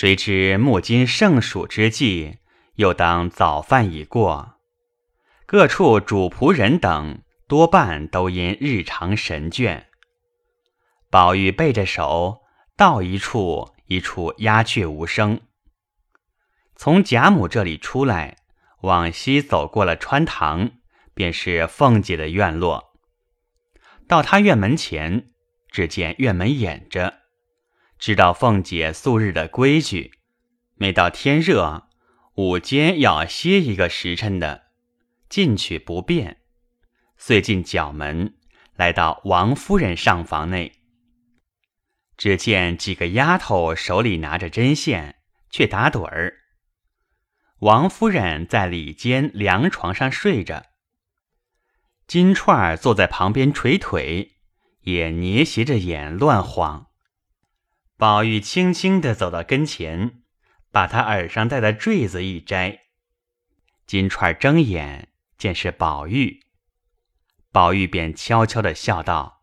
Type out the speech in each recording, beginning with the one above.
谁知木今盛暑之际，又当早饭已过，各处主仆人等多半都因日常神倦。宝玉背着手到一处，一处鸦雀无声。从贾母这里出来，往西走过了穿堂，便是凤姐的院落。到她院门前，只见院门掩着，知道凤姐素日的规矩，每到天热，午间要歇一个时辰的，进去不便，遂进角门，来到王夫人上房内。只见几个丫头手里拿着针线，却打盹儿。王夫人在里间凉床上睡着，金钏儿坐在旁边捶腿，也捏斜着眼乱晃。宝玉轻轻地走到跟前，把他耳上戴的坠子一摘。金钏儿睁眼见是宝玉，宝玉便悄悄地笑道：“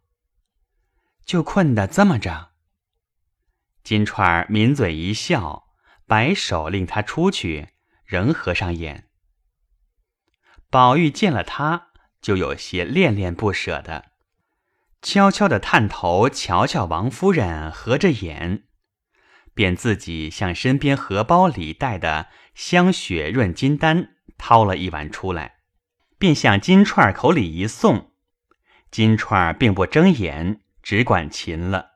就困得这么着。”金钏儿抿嘴一笑，摆手令他出去。仍合上眼，宝玉见了他，就有些恋恋不舍的，悄悄的探头瞧瞧王夫人，合着眼，便自己向身边荷包里带的香雪润金丹掏了一碗出来，便向金钏口里一送。金钏并不睁眼，只管噙了。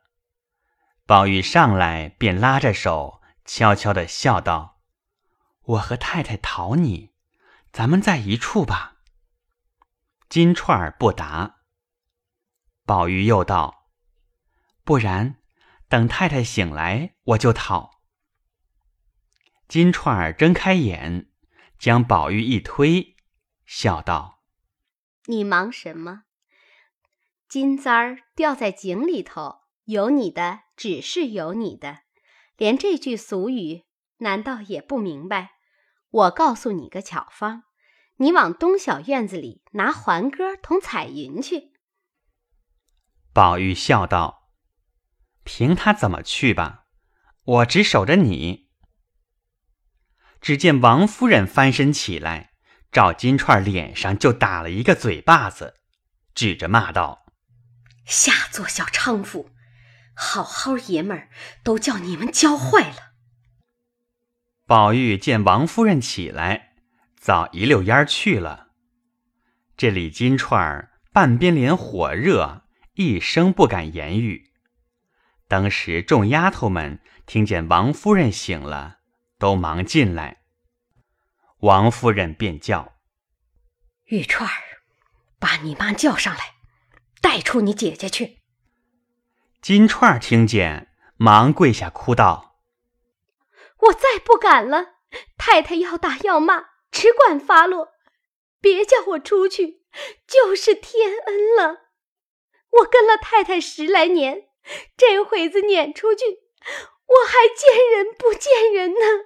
宝玉上来便拉着手，悄悄的笑道。我和太太讨你，咱们在一处吧。金钏不答。宝玉又道：“不然，等太太醒来，我就讨。”金钏儿睁开眼，将宝玉一推，笑道：“你忙什么？金簪儿掉在井里头，有你的只是有你的，连这句俗语。”难道也不明白？我告诉你个巧方，你往东小院子里拿环歌同彩云去。宝玉笑道：“凭他怎么去吧，我只守着你。”只见王夫人翻身起来，照金钏脸上就打了一个嘴巴子，指着骂道：“下作小娼妇，好好爷们儿都叫你们教坏了。”宝玉见王夫人起来，早一溜烟去了。这李金钏半边脸火热，一声不敢言语。当时众丫头们听见王夫人醒了，都忙进来。王夫人便叫玉串儿，把你妈叫上来，带出你姐姐去。金串儿听见，忙跪下哭道。我再不敢了，太太要打要骂，只管发落，别叫我出去，就是天恩了。我跟了太太十来年，这会子撵出去，我还见人不见人呢。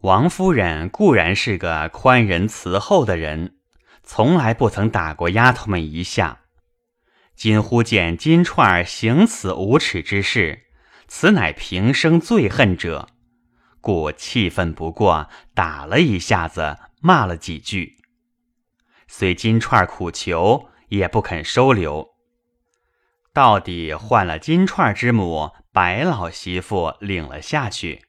王夫人固然是个宽仁慈厚的人，从来不曾打过丫头们一下。今忽见金钏儿行此无耻之事。此乃平生最恨者，故气愤不过，打了一下子，骂了几句。虽金钏儿苦求，也不肯收留。到底换了金钏之母白老媳妇领了下去。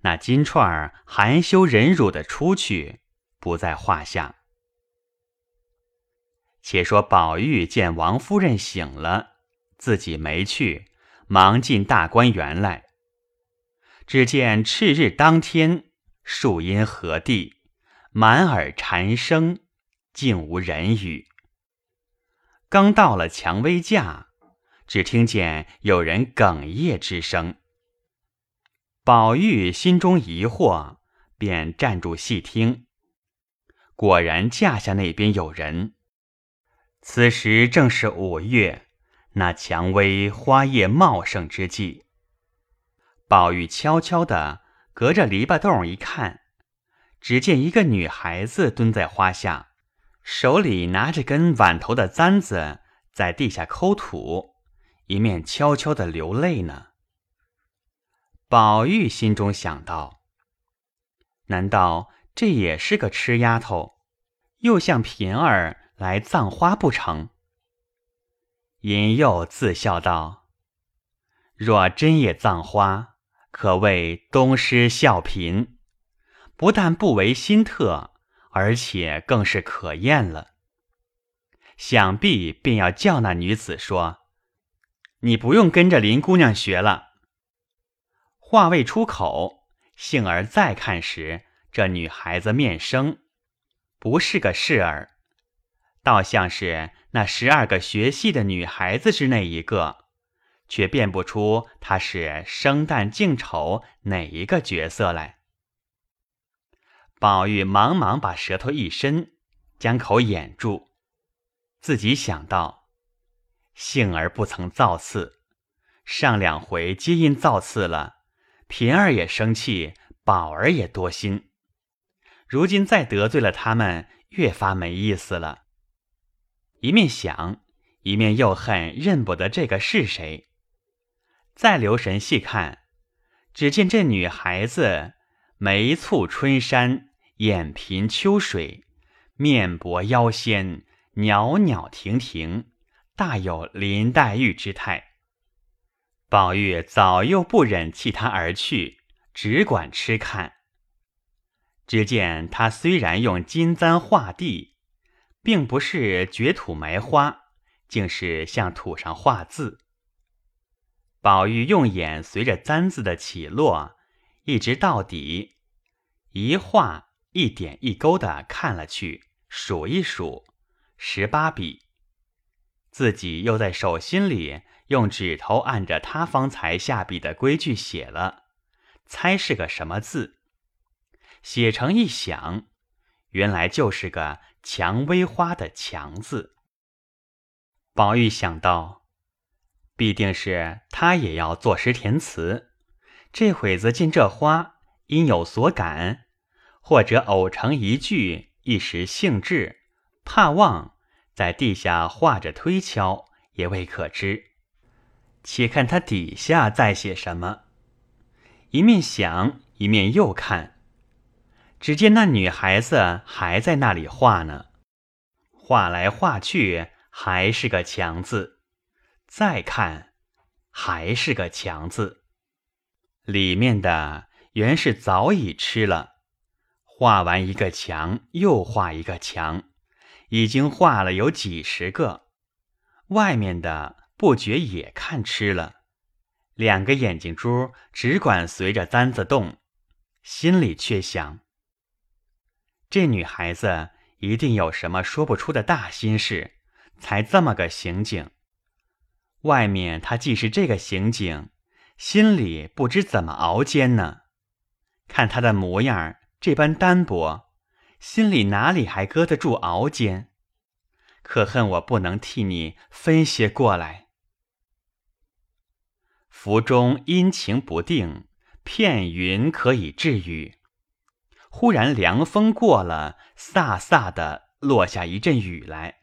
那金钏含羞忍辱的出去，不在话下。且说宝玉见王夫人醒了，自己没去。忙进大观园来，只见赤日当天，树阴和地，满耳蝉声，竟无人语。刚到了蔷薇架，只听见有人哽咽之声。宝玉心中疑惑，便站住细听，果然架下那边有人。此时正是五月。那蔷薇花叶茂盛之际，宝玉悄悄地隔着篱笆洞一看，只见一个女孩子蹲在花下，手里拿着根碗头的簪子，在地下抠土，一面悄悄地流泪呢。宝玉心中想到：难道这也是个痴丫头，又向平儿来葬花不成？尹又自笑道：“若真也葬花，可谓东施效颦，不但不为心特，而且更是可厌了。想必便要叫那女子说：‘你不用跟着林姑娘学了。’”话未出口，幸而再看时，这女孩子面生，不是个侍儿，倒像是那十二个学戏的女孩子之内一个，却辨不出她是生旦净丑哪一个角色来。宝玉忙忙把舌头一伸，将口掩住，自己想到：幸而不曾造次，上两回皆因造次了。平儿也生气，宝儿也多心。如今再得罪了他们，越发没意思了。一面想，一面又恨认不得这个是谁。再留神细看，只见这女孩子眉蹙春山，眼颦秋水，面薄腰纤，袅袅婷婷，大有林黛玉之态。宝玉早又不忍弃他而去，只管痴看。只见他虽然用金簪画地，并不是掘土埋花，竟是向土上画字。宝玉用眼随着簪子的起落，一直到底，一画一点一勾的看了去，数一数，十八笔。自己又在手心里。用指头按着他方才下笔的规矩写了，猜是个什么字？写成一想，原来就是个“蔷薇花”的“蔷”字。宝玉想到，必定是他也要作诗填词。这会子见这花，因有所感，或者偶成一句，一时兴致，怕忘，在地下画着推敲，也未可知。且看他底下在写什么，一面想，一面又看。只见那女孩子还在那里画呢，画来画去还是个“强”字，再看还是个“强”字，里面的原是早已吃了。画完一个墙，又画一个墙，已经画了有几十个，外面的。不觉也看吃了，两个眼睛珠只管随着簪子动，心里却想：这女孩子一定有什么说不出的大心事，才这么个行径。外面她既是这个行径，心里不知怎么熬煎呢？看她的模样这般单薄，心里哪里还搁得住熬煎？可恨我不能替你分些过来。福中阴晴不定，片云可以治雨。忽然凉风过了，飒飒的落下一阵雨来。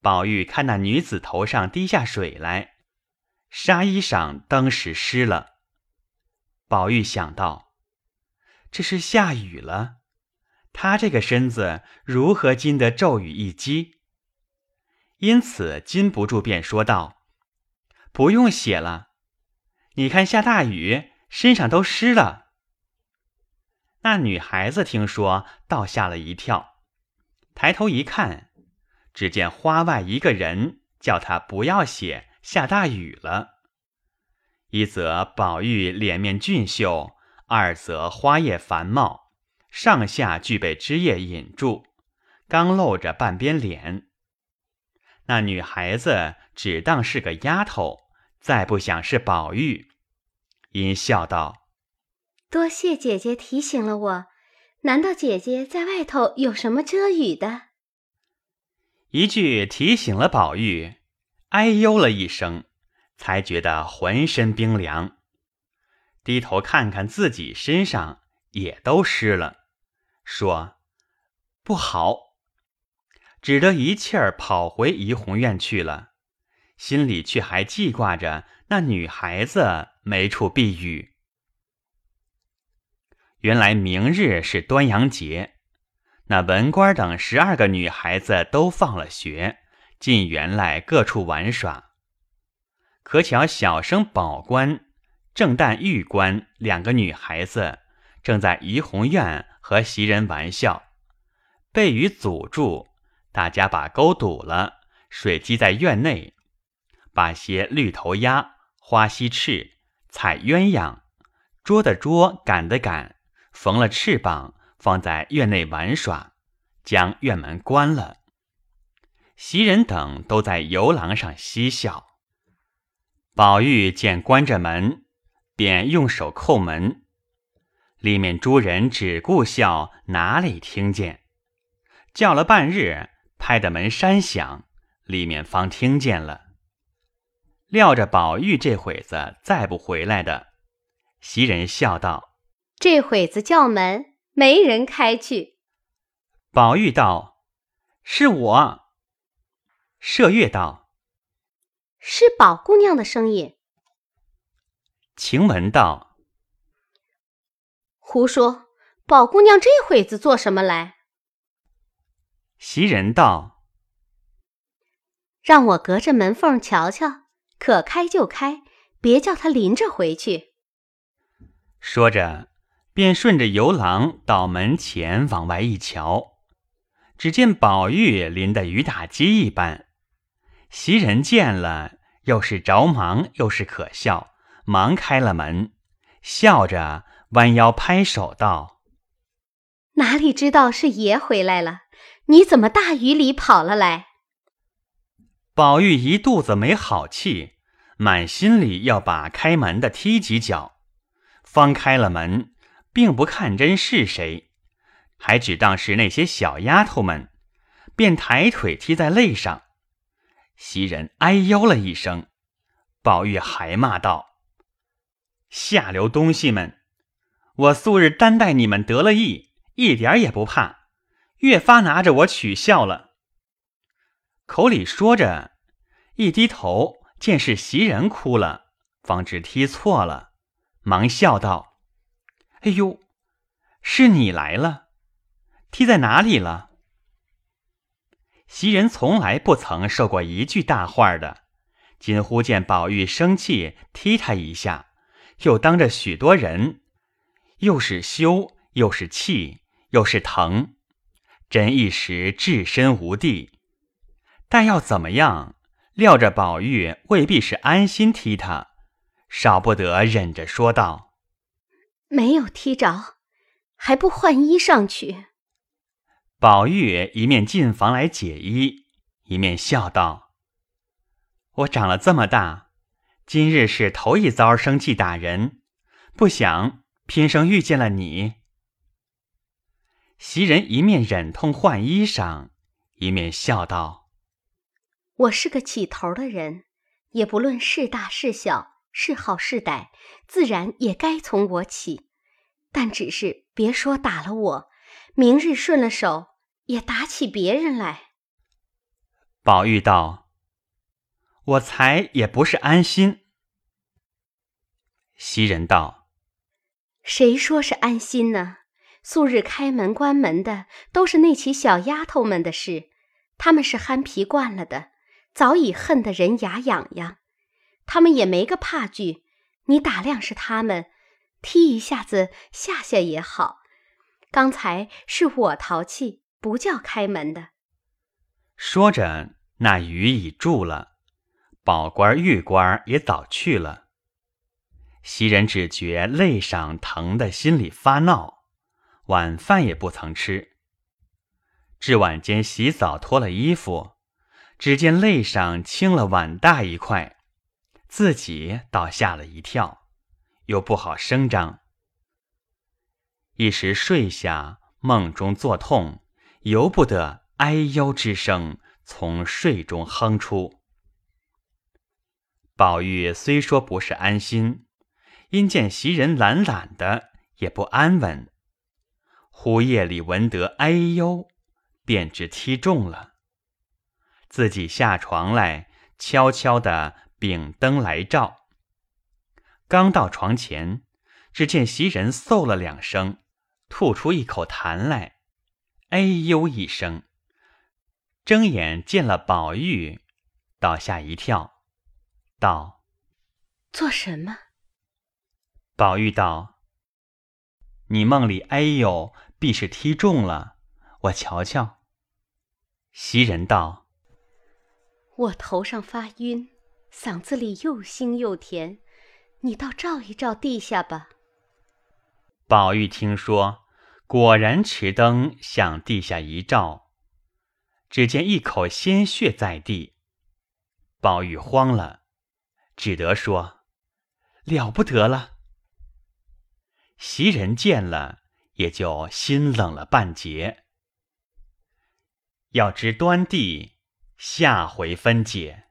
宝玉看那女子头上滴下水来，纱衣裳当时湿了。宝玉想到，这是下雨了，他这个身子如何经得骤雨一击？因此禁不住，便说道。不用写了，你看下大雨，身上都湿了。那女孩子听说，倒吓了一跳，抬头一看，只见花外一个人叫她不要写，下大雨了。一则宝玉脸面俊秀，二则花叶繁茂，上下俱被枝叶引住，刚露着半边脸。那女孩子只当是个丫头。再不想是宝玉，因笑道：“多谢姐姐提醒了我。难道姐姐在外头有什么遮雨的？”一句提醒了宝玉，哎呦了一声，才觉得浑身冰凉。低头看看自己身上，也都湿了，说：“不好！”只得一气儿跑回怡红院去了。心里却还记挂着那女孩子没处避雨。原来明日是端阳节，那文官等十二个女孩子都放了学，进园来各处玩耍。可巧小生宝官、正旦玉官两个女孩子正在怡红院和袭人玩笑，被雨阻住，大家把沟堵了，水积在院内，把些绿头鸭。花溪翅、彩鸳鸯，捉的捉，赶的赶，缝了翅膀，放在院内玩耍，将院门关了。袭人等都在游廊上嬉笑。宝玉见关着门，便用手叩门。里面诸人只顾笑，哪里听见？叫了半日，拍的门山响，里面方听见了。料着宝玉这会子再不回来的，袭人笑道：“这会子叫门，没人开去。”宝玉道：“是我。”麝月道：“是宝姑娘的声音。”晴雯道：“胡说！宝姑娘这会子做什么来？”袭人道：“让我隔着门缝瞧瞧。”可开就开，别叫他淋着回去。说着，便顺着游廊到门前往外一瞧，只见宝玉淋得雨打鸡一般。袭人见了，又是着忙又是可笑，忙开了门，笑着弯腰拍手道：“哪里知道是爷回来了？你怎么大雨里跑了来？”宝玉一肚子没好气，满心里要把开门的踢几脚，方开了门，并不看真是谁，还只当是那些小丫头们，便抬腿踢在肋上。袭人哎呦了一声，宝玉还骂道：“下流东西们！我素日担待你们得了意，一点也不怕，越发拿着我取笑了。”口里说着，一低头见是袭人哭了，方知踢错了，忙笑道：“哎呦，是你来了，踢在哪里了？”袭人从来不曾受过一句大话的，今忽见宝玉生气，踢他一下，又当着许多人，又是羞，又是气，又是疼，真一时置身无地。但要怎么样？料着宝玉未必是安心踢他，少不得忍着说道：“没有踢着，还不换衣上去。”宝玉一面进房来解衣，一面笑道：“我长了这么大，今日是头一遭生气打人，不想偏生遇见了你。”袭人一面忍痛换衣裳，一面笑道。我是个起头的人，也不论是大是小，是好是歹，自然也该从我起。但只是别说打了我，明日顺了手，也打起别人来。宝玉道：“我才也不是安心。”袭人道：“谁说是安心呢？素日开门关门的，都是那起小丫头们的事，他们是憨皮惯了的。”早已恨得人牙痒痒，他们也没个怕惧。你打量是他们，踢一下子吓吓也好。刚才是我淘气，不叫开门的。说着，那雨已住了，宝官玉官也早去了。袭人只觉肋上疼得心里发闹，晚饭也不曾吃。至晚间洗澡脱了衣服。只见肋上青了碗大一块，自己倒吓了一跳，又不好声张。一时睡下，梦中作痛，由不得哎呦之声从睡中哼出。宝玉虽说不是安心，因见袭人懒懒的，也不安稳。忽夜里闻得哎呦，便知踢中了。自己下床来，悄悄的秉灯来照，刚到床前，只见袭人嗽了两声，吐出一口痰来，哎呦一声，睁眼见了宝玉，倒吓一跳，道：“做什么？”宝玉道：“你梦里哎呦，必是踢中了，我瞧瞧。”袭人道：“我头上发晕，嗓子里又腥又甜。”你倒照一照地下吧。宝玉听说，果然持灯向地下一照，只见一口鲜血在地。宝玉慌了，只得说：“了不得了。”袭人见了，也就心冷了半截。要知端地，下回分解。